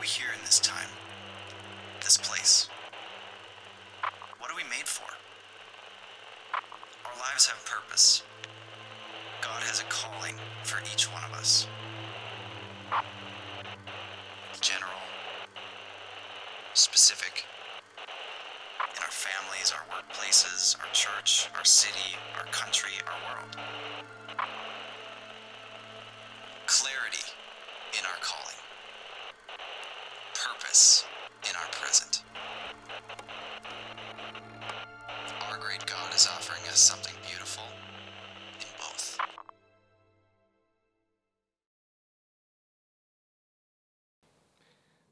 we here in this time? This place? What are we made for? Our lives have purpose. God has a calling for each one of us. General, specific. In our families, our workplaces, our church, our city, our country, our world.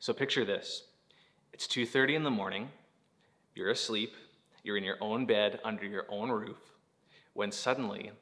So picture this. It's 2:30 in the morning. You're asleep. You're in your own bed under your own roof when suddenly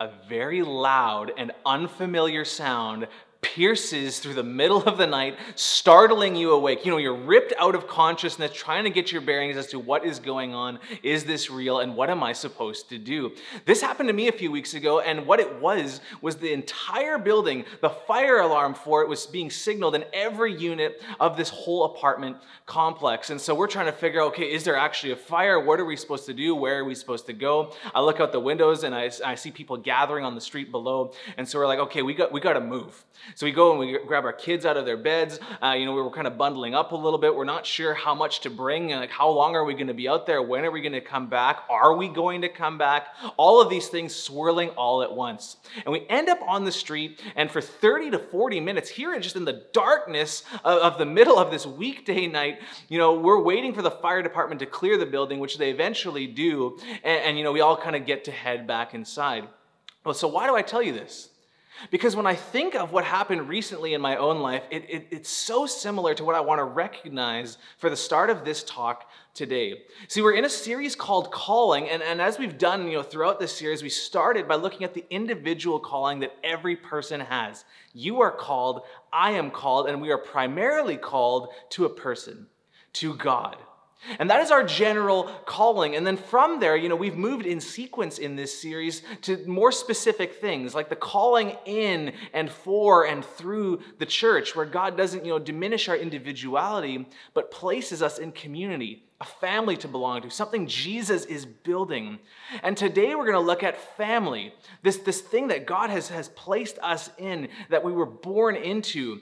a very loud and unfamiliar sound pierces through the middle of the night, startling you awake. You know, you're ripped out of consciousness, trying to get your bearings as to what is going on. Is this real? And what am I supposed to do? This happened to me a few weeks ago, and what it was was the entire building, the fire alarm for it was being signaled in every unit of this whole apartment complex. And so we're trying to figure out okay, is there actually a fire? What are we supposed to do? Where are we supposed to go? I look out the windows and I, I see people gathering on the street below. And so we're like, okay, we got, we got to move. So we go and we grab our kids out of their beds. Uh, you know, we were kind of bundling up a little bit. We're not sure how much to bring. Like, how long are we going to be out there? When are we going to come back? Are we going to come back? All of these things swirling all at once. And we end up on the street, and for 30 to 40 minutes, here just in the darkness of, of the middle of this weekday night, you know, we're waiting for the fire department to clear the building, which they eventually do. And, and you know, we all kind of get to head back inside. Well, so why do I tell you this? Because when I think of what happened recently in my own life, it, it, it's so similar to what I want to recognize for the start of this talk today. See, we're in a series called Calling, and, and as we've done you know, throughout this series, we started by looking at the individual calling that every person has. You are called, I am called, and we are primarily called to a person, to God. And that is our general calling. And then from there, you know, we've moved in sequence in this series to more specific things, like the calling in and for and through the church, where God doesn't, you know, diminish our individuality, but places us in community, a family to belong to, something Jesus is building. And today we're going to look at family, this, this thing that God has, has placed us in, that we were born into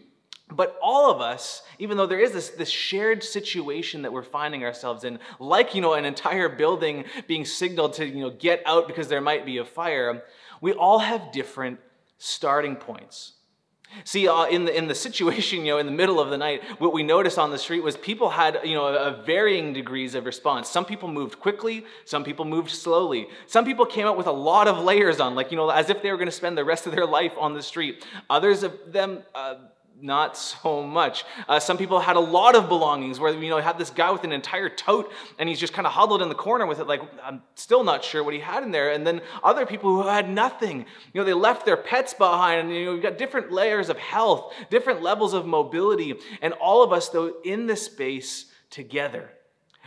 but all of us, even though there is this, this shared situation that we're finding ourselves in, like you know, an entire building being signaled to you know get out because there might be a fire, we all have different starting points. See, uh, in the in the situation, you know, in the middle of the night, what we noticed on the street was people had, you know, a, a varying degrees of response. Some people moved quickly, some people moved slowly. Some people came out with a lot of layers on, like you know, as if they were going to spend the rest of their life on the street. Others of them. Uh, not so much. Uh, some people had a lot of belongings where, you know, had this guy with an entire tote and he's just kind of huddled in the corner with it, like, I'm still not sure what he had in there. And then other people who had nothing, you know, they left their pets behind and, you know, you've got different layers of health, different levels of mobility, and all of us, though, in this space together.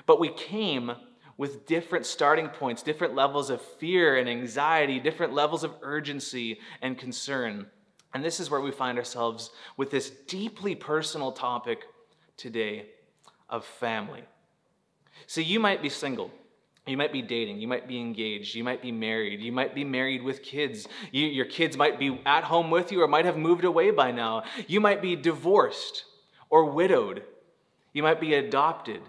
But we came with different starting points, different levels of fear and anxiety, different levels of urgency and concern. And this is where we find ourselves with this deeply personal topic today of family. So you might be single. You might be dating. You might be engaged. You might be married. You might be married with kids. You, your kids might be at home with you or might have moved away by now. You might be divorced or widowed. You might be adopted.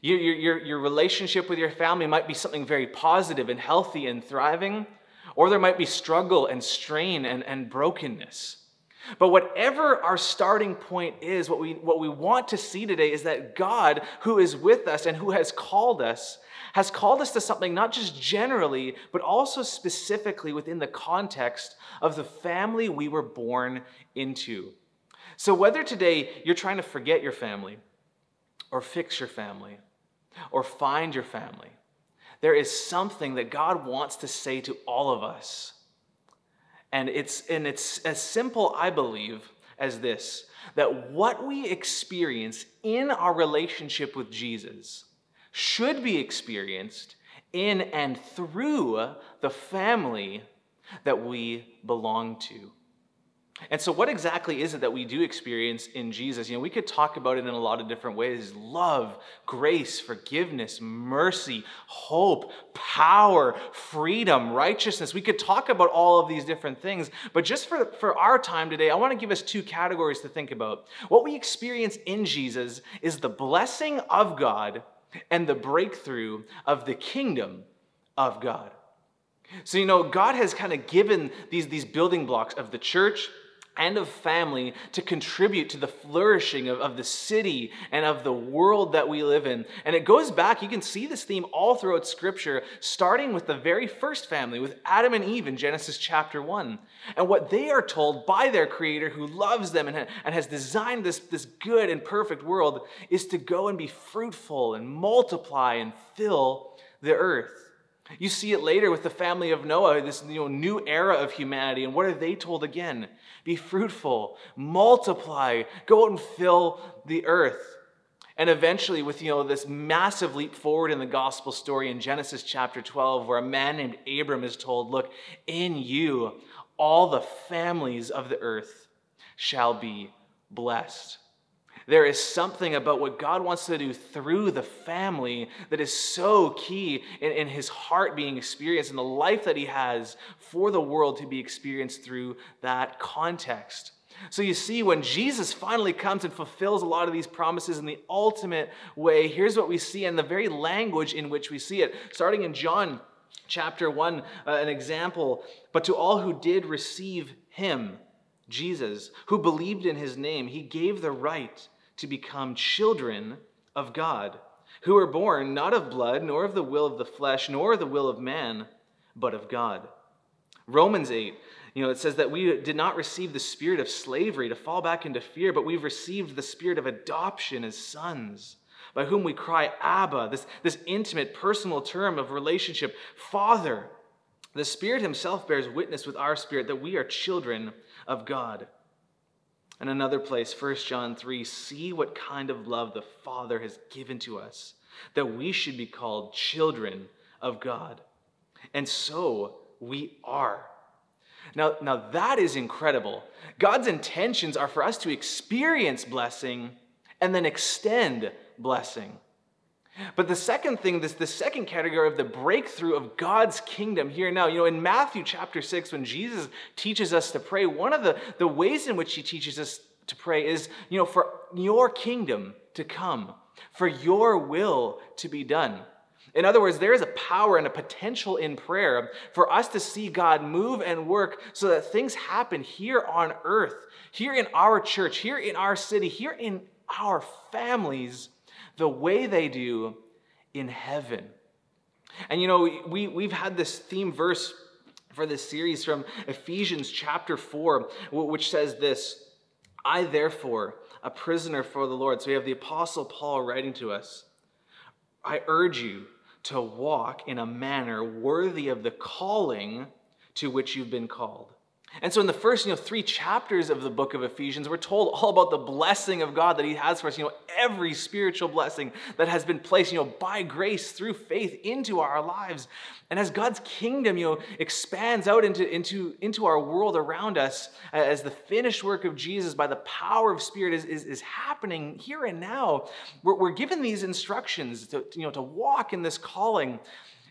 Your, your, your relationship with your family might be something very positive and healthy and thriving or there might be struggle and strain and, and brokenness. But whatever our starting point is, what we, what we want to see today is that God, who is with us and who has called us, has called us to something not just generally, but also specifically within the context of the family we were born into. So, whether today you're trying to forget your family, or fix your family, or find your family, there is something that God wants to say to all of us. And it's, and it's as simple, I believe, as this that what we experience in our relationship with Jesus should be experienced in and through the family that we belong to. And so, what exactly is it that we do experience in Jesus? You know, we could talk about it in a lot of different ways love, grace, forgiveness, mercy, hope, power, freedom, righteousness. We could talk about all of these different things. But just for, for our time today, I want to give us two categories to think about. What we experience in Jesus is the blessing of God and the breakthrough of the kingdom of God. So, you know, God has kind of given these, these building blocks of the church and of family to contribute to the flourishing of, of the city and of the world that we live in. And it goes back, you can see this theme all throughout Scripture, starting with the very first family, with Adam and Eve in Genesis chapter 1. And what they are told by their Creator, who loves them and, and has designed this, this good and perfect world, is to go and be fruitful and multiply and fill the earth. You see it later with the family of Noah, this you know, new era of humanity. And what are they told again? Be fruitful, multiply, go out and fill the earth. And eventually, with you know, this massive leap forward in the gospel story in Genesis chapter 12, where a man named Abram is told, Look, in you, all the families of the earth shall be blessed. There is something about what God wants to do through the family that is so key in, in, his heart being experienced and the life that he has for the world to be experienced through that context. So you see, when Jesus finally comes and fulfills a lot of these promises in the ultimate way, here's what we see in the very language in which we see it. Starting in John chapter 1, uh, an example, but to all who did receive him, Jesus, who believed in his name, he gave the right to become children of God, who are born not of blood, nor of the will of the flesh, nor the will of man, but of God. Romans 8, you know, it says that we did not receive the spirit of slavery to fall back into fear, but we've received the spirit of adoption as sons, by whom we cry, Abba, this, this intimate, personal term of relationship, Father. The Spirit Himself bears witness with our spirit that we are children of God. And another place, 1 John 3 see what kind of love the Father has given to us, that we should be called children of God. And so we are. Now, now that is incredible. God's intentions are for us to experience blessing and then extend blessing. But the second thing, this the second category of the breakthrough of God's kingdom here now, you know, in Matthew chapter 6, when Jesus teaches us to pray, one of the, the ways in which he teaches us to pray is, you know, for your kingdom to come, for your will to be done. In other words, there is a power and a potential in prayer for us to see God move and work so that things happen here on earth, here in our church, here in our city, here in our families the way they do in heaven. And you know, we, we've had this theme verse for this series from Ephesians chapter 4, which says this I, therefore, a prisoner for the Lord. So we have the Apostle Paul writing to us I urge you to walk in a manner worthy of the calling to which you've been called. And so in the first, you know, three chapters of the book of Ephesians, we're told all about the blessing of God that he has for us, you know, every spiritual blessing that has been placed, you know, by grace through faith into our lives. And as God's kingdom, you know, expands out into, into, into our world around us, as the finished work of Jesus by the power of Spirit is, is, is happening here and now, we're, we're given these instructions to, you know, to walk in this calling.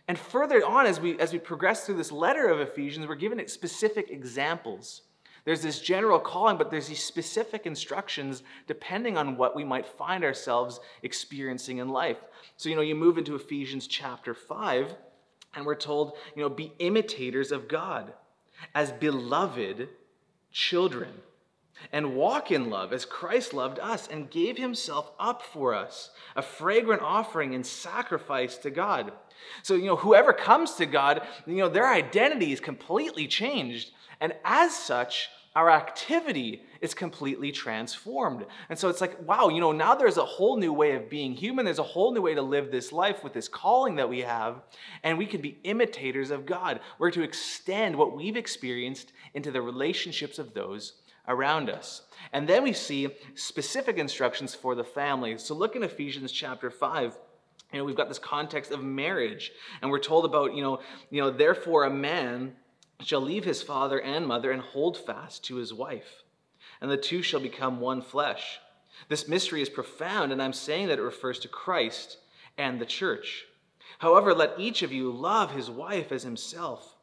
And further on, as we, as we progress through this letter of Ephesians, we're given specific examples. There's this general calling, but there's these specific instructions depending on what we might find ourselves experiencing in life. So, you know, you move into Ephesians chapter 5, and we're told, you know, be imitators of God as beloved children and walk in love as Christ loved us and gave himself up for us, a fragrant offering and sacrifice to God. So, you know, whoever comes to God, you know, their identity is completely changed. And as such, our activity is completely transformed. And so it's like, wow, you know, now there's a whole new way of being human. There's a whole new way to live this life with this calling that we have. And we can be imitators of God. We're to extend what we've experienced into the relationships of those around us. And then we see specific instructions for the family. So look in Ephesians chapter 5 you know we've got this context of marriage and we're told about you know you know therefore a man shall leave his father and mother and hold fast to his wife, and the two shall become one flesh. This mystery is profound, and I'm saying that it refers to Christ and the church. However, let each of you love his wife as himself,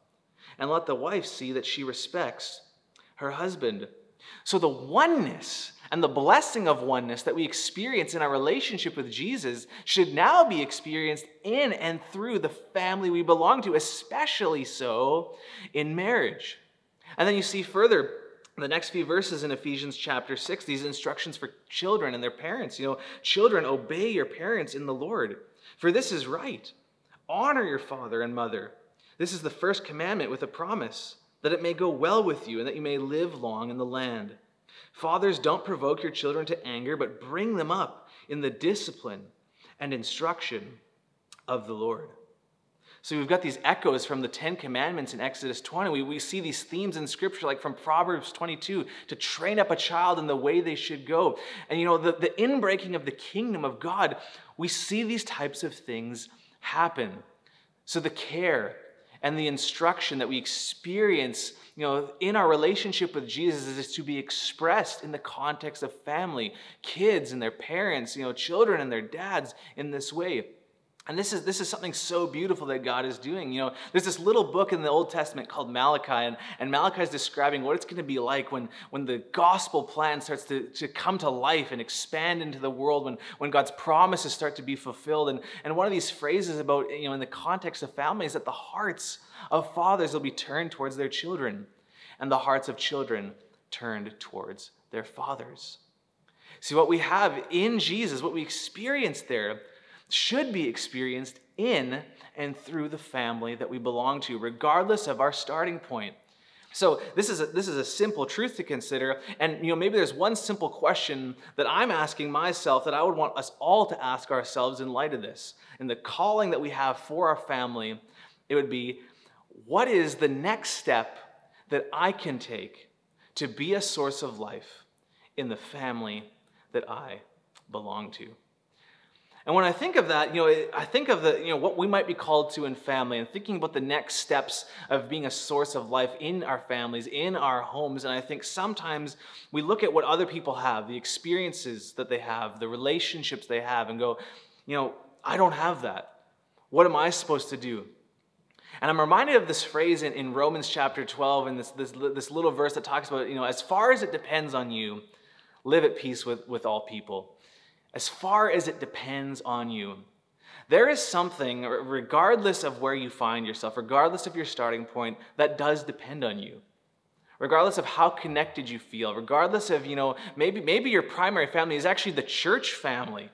and let the wife see that she respects her husband. So the oneness and the blessing of oneness that we experience in our relationship with Jesus should now be experienced in and through the family we belong to, especially so in marriage. And then you see further the next few verses in Ephesians chapter 6, these instructions for children and their parents. You know, children, obey your parents in the Lord, for this is right. Honor your father and mother. This is the first commandment with a promise that it may go well with you and that you may live long in the land. Fathers, don't provoke your children to anger, but bring them up in the discipline and instruction of the Lord. So we've got these echoes from the Ten Commandments in Exodus 20. We, we see these themes in Scripture, like from Proverbs 22, to train up a child in the way they should go. And you know, the, the inbreaking of the kingdom of God, we see these types of things happen. So the care and the instruction that we experience you know, in our relationship with Jesus is to be expressed in the context of family, kids and their parents, you know, children and their dads in this way. And this is, this is something so beautiful that God is doing. You know, there's this little book in the Old Testament called Malachi, and, and Malachi is describing what it's going to be like when, when the gospel plan starts to, to come to life and expand into the world, when, when God's promises start to be fulfilled. And, and one of these phrases about, you know, in the context of family is that the hearts of fathers will be turned towards their children, and the hearts of children turned towards their fathers. See, what we have in Jesus, what we experience there, should be experienced in and through the family that we belong to, regardless of our starting point. So this is a, this is a simple truth to consider, and you know maybe there's one simple question that I'm asking myself that I would want us all to ask ourselves in light of this, in the calling that we have for our family. It would be, what is the next step that I can take to be a source of life in the family that I belong to? And when I think of that, you know, I think of the, you know, what we might be called to in family and thinking about the next steps of being a source of life in our families, in our homes. And I think sometimes we look at what other people have, the experiences that they have, the relationships they have, and go, you know, I don't have that. What am I supposed to do? And I'm reminded of this phrase in, in Romans chapter 12 and this, this, this little verse that talks about, you know, as far as it depends on you, live at peace with, with all people as far as it depends on you. There is something, regardless of where you find yourself, regardless of your starting point, that does depend on you. Regardless of how connected you feel, regardless of, you know, maybe, maybe your primary family is actually the church family.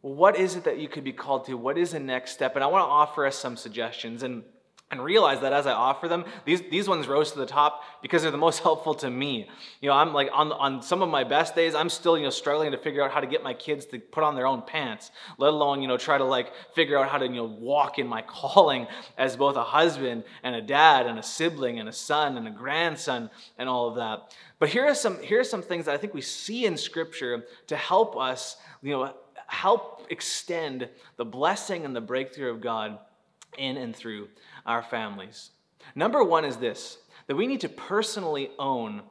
What is it that you could be called to? What is the next step? And I want to offer us some suggestions. And and realize that as I offer them, these, these ones rose to the top because they're the most helpful to me. You know, I'm like on, on some of my best days, I'm still, you know, struggling to figure out how to get my kids to put on their own pants, let alone, you know, try to like figure out how to, you know, walk in my calling as both a husband and a dad and a sibling and a son and a grandson and all of that. But here are some, here are some things that I think we see in scripture to help us, you know, help extend the blessing and the breakthrough of God in and through our families. Number one is this that we need to personally own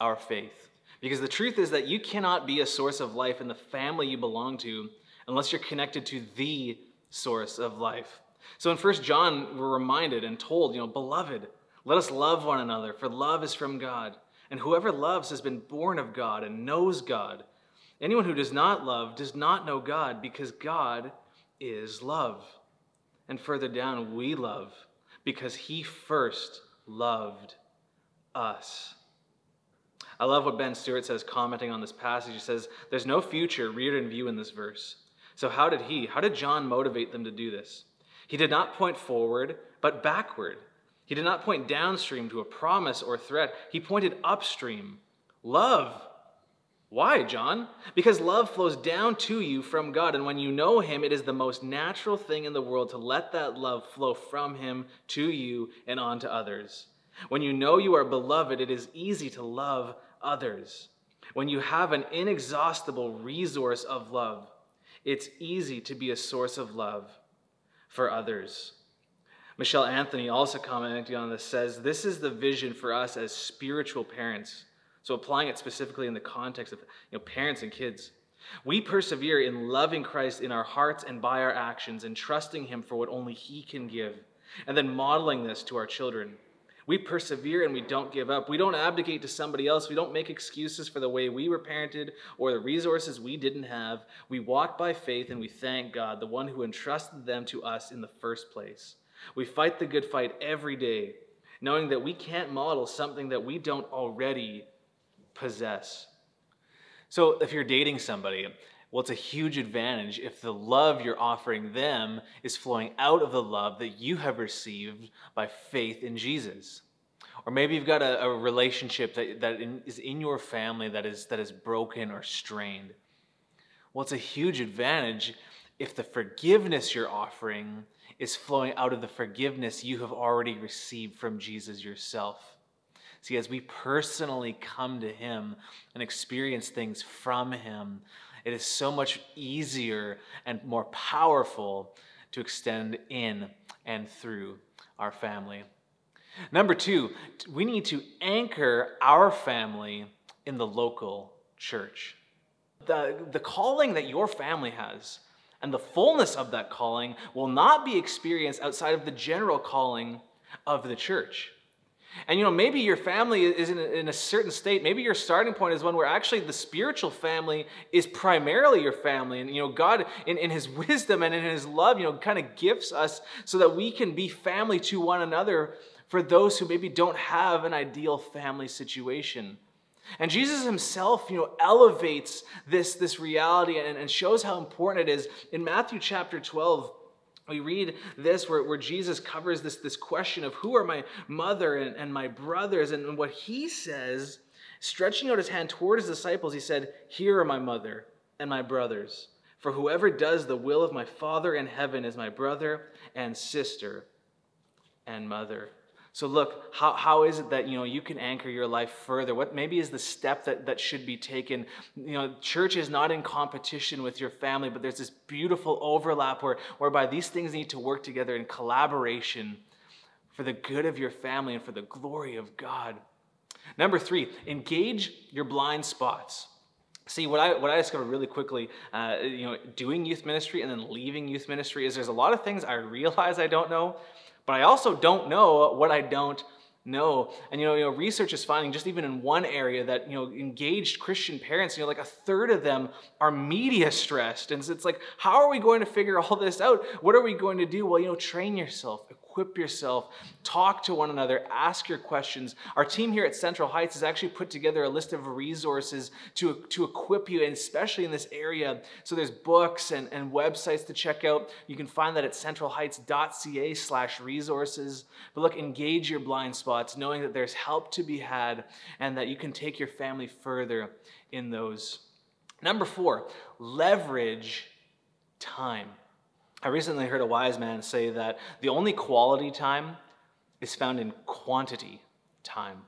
our faith. Because the truth is that you cannot be a source of life in the family you belong to unless you're connected to the source of life. So in 1 John, we're reminded and told, you know, beloved, let us love one another, for love is from God. And whoever loves has been born of God and knows God. Anyone who does not love does not know God, because God is love. And further down, we love because he first loved us. I love what Ben Stuart says, commenting on this passage. He says, There's no future reared in view in this verse. So, how did he, how did John motivate them to do this? He did not point forward, but backward. He did not point downstream to a promise or threat. He pointed upstream. Love why, John? Because love flows down to you from God, and when you know Him, it is the most natural thing in the world to let that love flow from Him to you and on to others. When you know you are beloved, it is easy to love others. When you have an inexhaustible resource of love, it's easy to be a source of love for others. Michelle Anthony, also commenting on this, says this is the vision for us as spiritual parents. So applying it specifically in the context of you know, parents and kids. We persevere in loving Christ in our hearts and by our actions and trusting Him for what only He can give, and then modeling this to our children. We persevere and we don't give up. We don't abdicate to somebody else. We don't make excuses for the way we were parented or the resources we didn't have. We walk by faith and we thank God, the one who entrusted them to us in the first place. We fight the good fight every day, knowing that we can't model something that we don't already possess. So if you're dating somebody, well, it's a huge advantage if the love you're offering them is flowing out of the love that you have received by faith in Jesus. Or maybe you've got a, a relationship that, that in, is in your family that is, that is broken or strained. Well, it's a huge advantage if the forgiveness you're offering is flowing out of the forgiveness you have already received from Jesus yourself. See, as we personally come to Him and experience things from Him, it is so much easier and more powerful to extend in and through our family. Number two, we need to anchor our family in the local church. The, the calling that your family has and the fullness of that calling will not be experienced outside of the general calling of the church. And you know, maybe your family is in a, in a, certain state. Maybe your starting point is one where actually the spiritual family is primarily your family. And you know, God, in, in His wisdom and in His love, you know, kind of gifts us so that we can be family to one another for those who maybe don't have an ideal family situation. And Jesus himself, you know, elevates this, this reality and, and shows how important it is. In Matthew chapter 12, we read this where, where Jesus covers this, this question of who are my mother and, and my brothers. And what he says, stretching out his hand toward his disciples, he said, Here are my mother and my brothers. For whoever does the will of my Father in heaven is my brother and sister and mother. So look, how, how is it that you know you can anchor your life further? What maybe is the step that, that should be taken? You know, church is not in competition with your family, but there's this beautiful overlap where, whereby these things need to work together in collaboration for the good of your family and for the glory of God. Number three, engage your blind spots. See, what I, what I discovered really quickly, uh, you know, doing youth ministry and then leaving youth ministry is there's a lot of things I realize I don't know, but I also don't know what I don't know. And you know, you know, research is finding just even in one area that you know, engaged Christian parents, you know, like a third of them are media stressed. And it's like, how are we going to figure all this out? What are we going to do? Well, you know, train yourself, equip yourself, talk to one another, ask your questions. Our team here at Central Heights has actually put together a list of resources to, to equip you, and especially in this area. So there's books and, and websites to check out. You can find that at centralheights.ca slash resources. But look, engage your blind spots, knowing that there's help to be had and that you can take your family further in those. Number four, leverage time. I recently heard a wise man say that the only quality time is found in quantity time.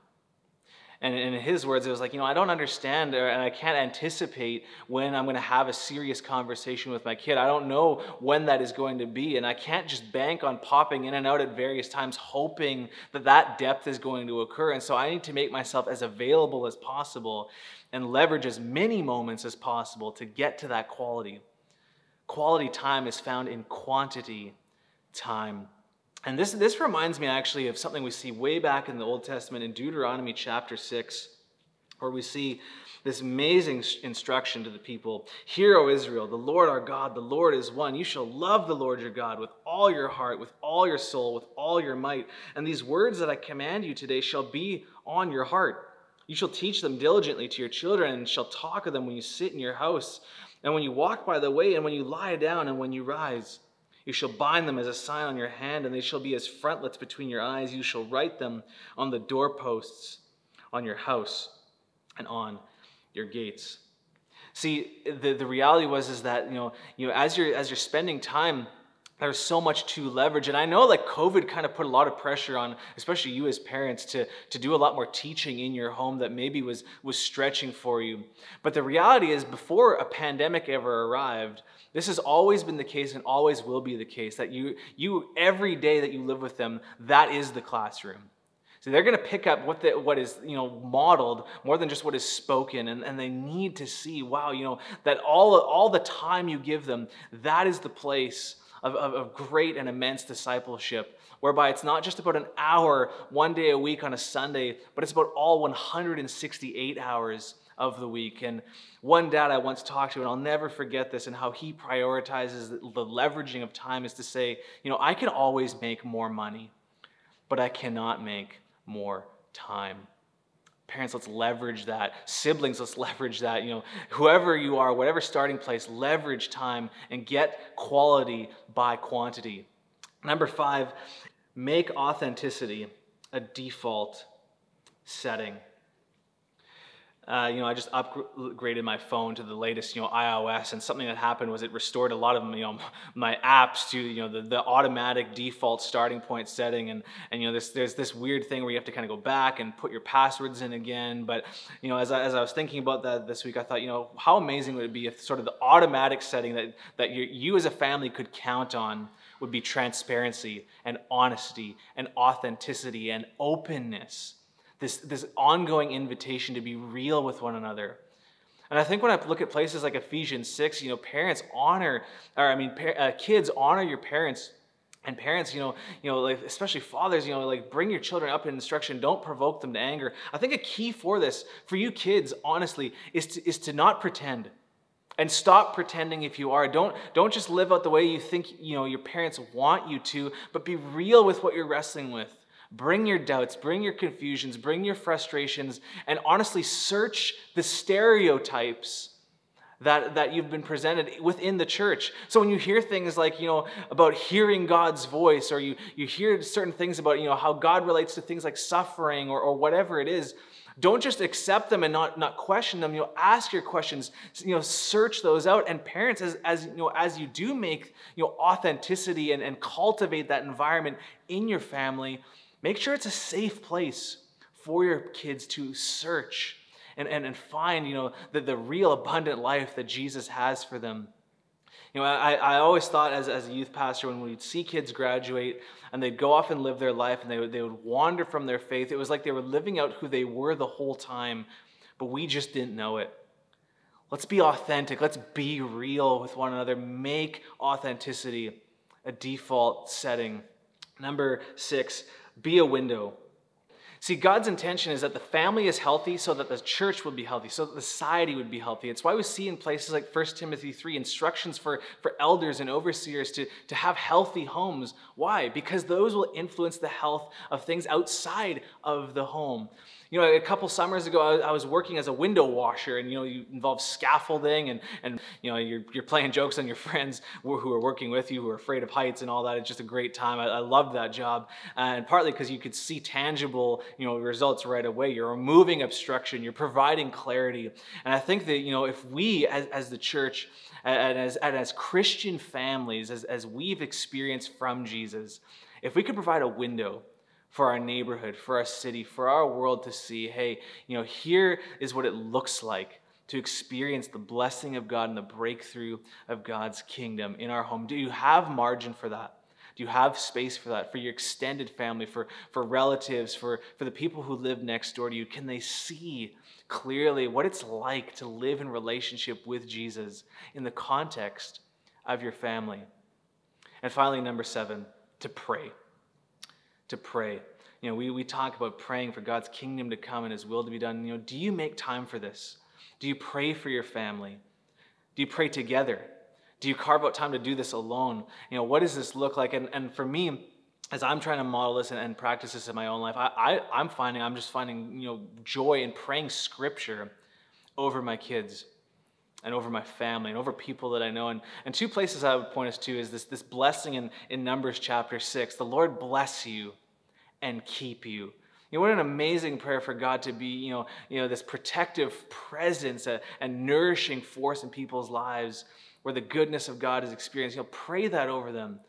And in his words, it was like, you know, I don't understand uh, and I can't anticipate when I'm going to have a serious conversation with my kid. I don't know when that is going to be. And I can't just bank on popping in and out at various times, hoping that that depth is going to occur. And so I need to make myself as available as possible and leverage as many moments as possible to get to that quality. Quality time is found in quantity time. And this, this reminds me actually of something we see way back in the Old Testament in Deuteronomy chapter 6, where we see this amazing instruction to the people Hear, O Israel, the Lord our God, the Lord is one. You shall love the Lord your God with all your heart, with all your soul, with all your might. And these words that I command you today shall be on your heart. You shall teach them diligently to your children, and shall talk of them when you sit in your house and when you walk by the way, and when you lie down, and when you rise, you shall bind them as a sign on your hand, and they shall be as frontlets between your eyes. You shall write them on the doorposts on your house and on your gates. See, the, the reality was is that you know, you know, as you're as you're spending time there's so much to leverage. And i know like covid kind of put a lot of pressure on especially you as parents to, to do a lot more teaching in your home that maybe was was stretching for you. But the reality is before a pandemic ever arrived this has always been the case and always will be the case that you you every day that you live with them that is the classroom. So they're going to pick up what, the, what is you know modeled more than just what is spoken, and, and they need to see, wow, you know, that all, all the time you give them, that is the place of, of, of great and immense discipleship, whereby it's not just about an hour one day a week on a Sunday, but it's about all 168 hours of the week. And one dad I once talked to, and I'll never forget this, and how he prioritizes the, leveraging of time is to say, you know, I can always make more money, but I cannot make more time. Parents, let's leverage that. Siblings, let's leverage that. You know, whoever you are, whatever starting place, leverage time and get quality by quantity. Number five, make authenticity a default setting. Uh, you know, I just upgraded my phone to the latest, you know, iOS, and something that happened was it restored a lot of, you know, my apps to, you know, the, the automatic default starting point setting, and and you know, this, there's this weird thing where you have to kind of go back and put your passwords in again. But you know, as I, as I was thinking about that this week, I thought, you know, how amazing would it be if sort of the automatic setting that that you, you as a family could count on would be transparency and honesty and authenticity and openness this, this ongoing invitation to be real with one another. And I think when I look at places like Ephesians 6, you know, parents honor, or I mean, uh, kids honor your parents. And parents, you know, you know, like especially fathers, you know, like bring your children up in instruction. Don't provoke them to anger. I think a key for this, for you kids, honestly, is to, is to not pretend, and stop pretending if you are. Don't don't just live out the way you think you know your parents want you to, but be real with what you're wrestling with. Bring your doubts, bring your confusions, bring your frustrations, and honestly search the stereotypes that, that you've been presented within the church. So when you hear things like, you know, about hearing God's voice, or you, you hear certain things about, you know, how God relates to things like suffering or, or whatever it is, don't just accept them and not, not question them. You know, ask your questions, you know, search those out. And parents, as, as you know, as you do make you know authenticity and, and cultivate that environment in your family, Make sure it's a safe place for your kids to search and, and, and find, you know, the, the real abundant life that Jesus has for them. You know, I, I always thought as, as a youth pastor, when we'd see kids graduate and they'd go off and live their life and they would, they would wander from their faith, it was like they were living out who they were the whole time, but we just didn't know it. Let's be authentic. Let's be real with one another. Make authenticity a default setting. Number six, be a window. See, God's intention is that the family is healthy so that the church would be healthy, so that the society would be healthy. It's why we see in places like 1 Timothy 3 instructions for, for elders and overseers to, to have healthy homes. Why? Because those will influence the health of things outside of the home. You know, a couple summers ago, I was working as a window washer, and you know, you involve scaffolding, and and you know, you're you're playing jokes on your friends who are working with you, who are afraid of heights and all that. It's just a great time. I, I loved that job, and partly because you could see tangible, you know, results right away. You're removing obstruction, you're providing clarity, and I think that you know, if we as as the church and as, and as Christian families, as, as we've experienced from Jesus, if we could provide a window for our neighborhood, for our city, for our world to see hey, you know, here is what it looks like to experience the blessing of God and the breakthrough of God's kingdom in our home. Do you have margin for that? Do you have space for that, for your extended family, for, for relatives, for, for the people who live next door to you? Can they see clearly what it's like to live in relationship with Jesus in the context of your family? And finally, number seven, to pray to pray. You know, we, we talk about praying for God's kingdom to come and his will to be done. You know, do you make time for this? Do you pray for your family? Do you pray together? Do you carve out time to do this alone? You know, what does this look like? And, and for me, as I'm trying to model this and, and practice this in my own life, I, I, I'm finding, I'm just finding, you know, joy in praying scripture over my kids and over my family and over people that I know. And, and two places I would point us to is this, this blessing in, in Numbers chapter 6. The Lord bless you and keep you. You know, what an amazing prayer for God to be, you know, you know this protective presence and nourishing force in people's lives where the goodness of God is experienced. You know, pray that over them.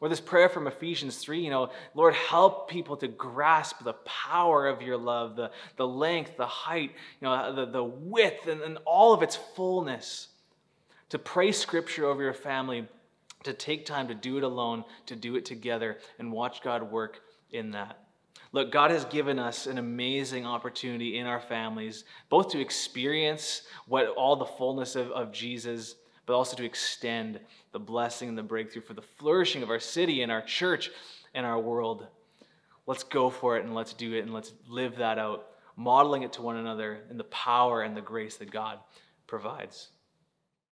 Or this prayer from Ephesians 3, you know, Lord, help people to grasp the power of your love, the, the length, the height, you know, the, the width, and, and all of its fullness. To pray scripture over your family, to take time to do it alone, to do it together, and watch God work in that. Look, God has given us an amazing opportunity in our families, both to experience what all the fullness of, of Jesus, but also to extend the blessing and the breakthrough for the flourishing of our city and our church and our world. Let's go for it and let's do it and let's live that out, modeling it to one another in the power and the grace that God provides.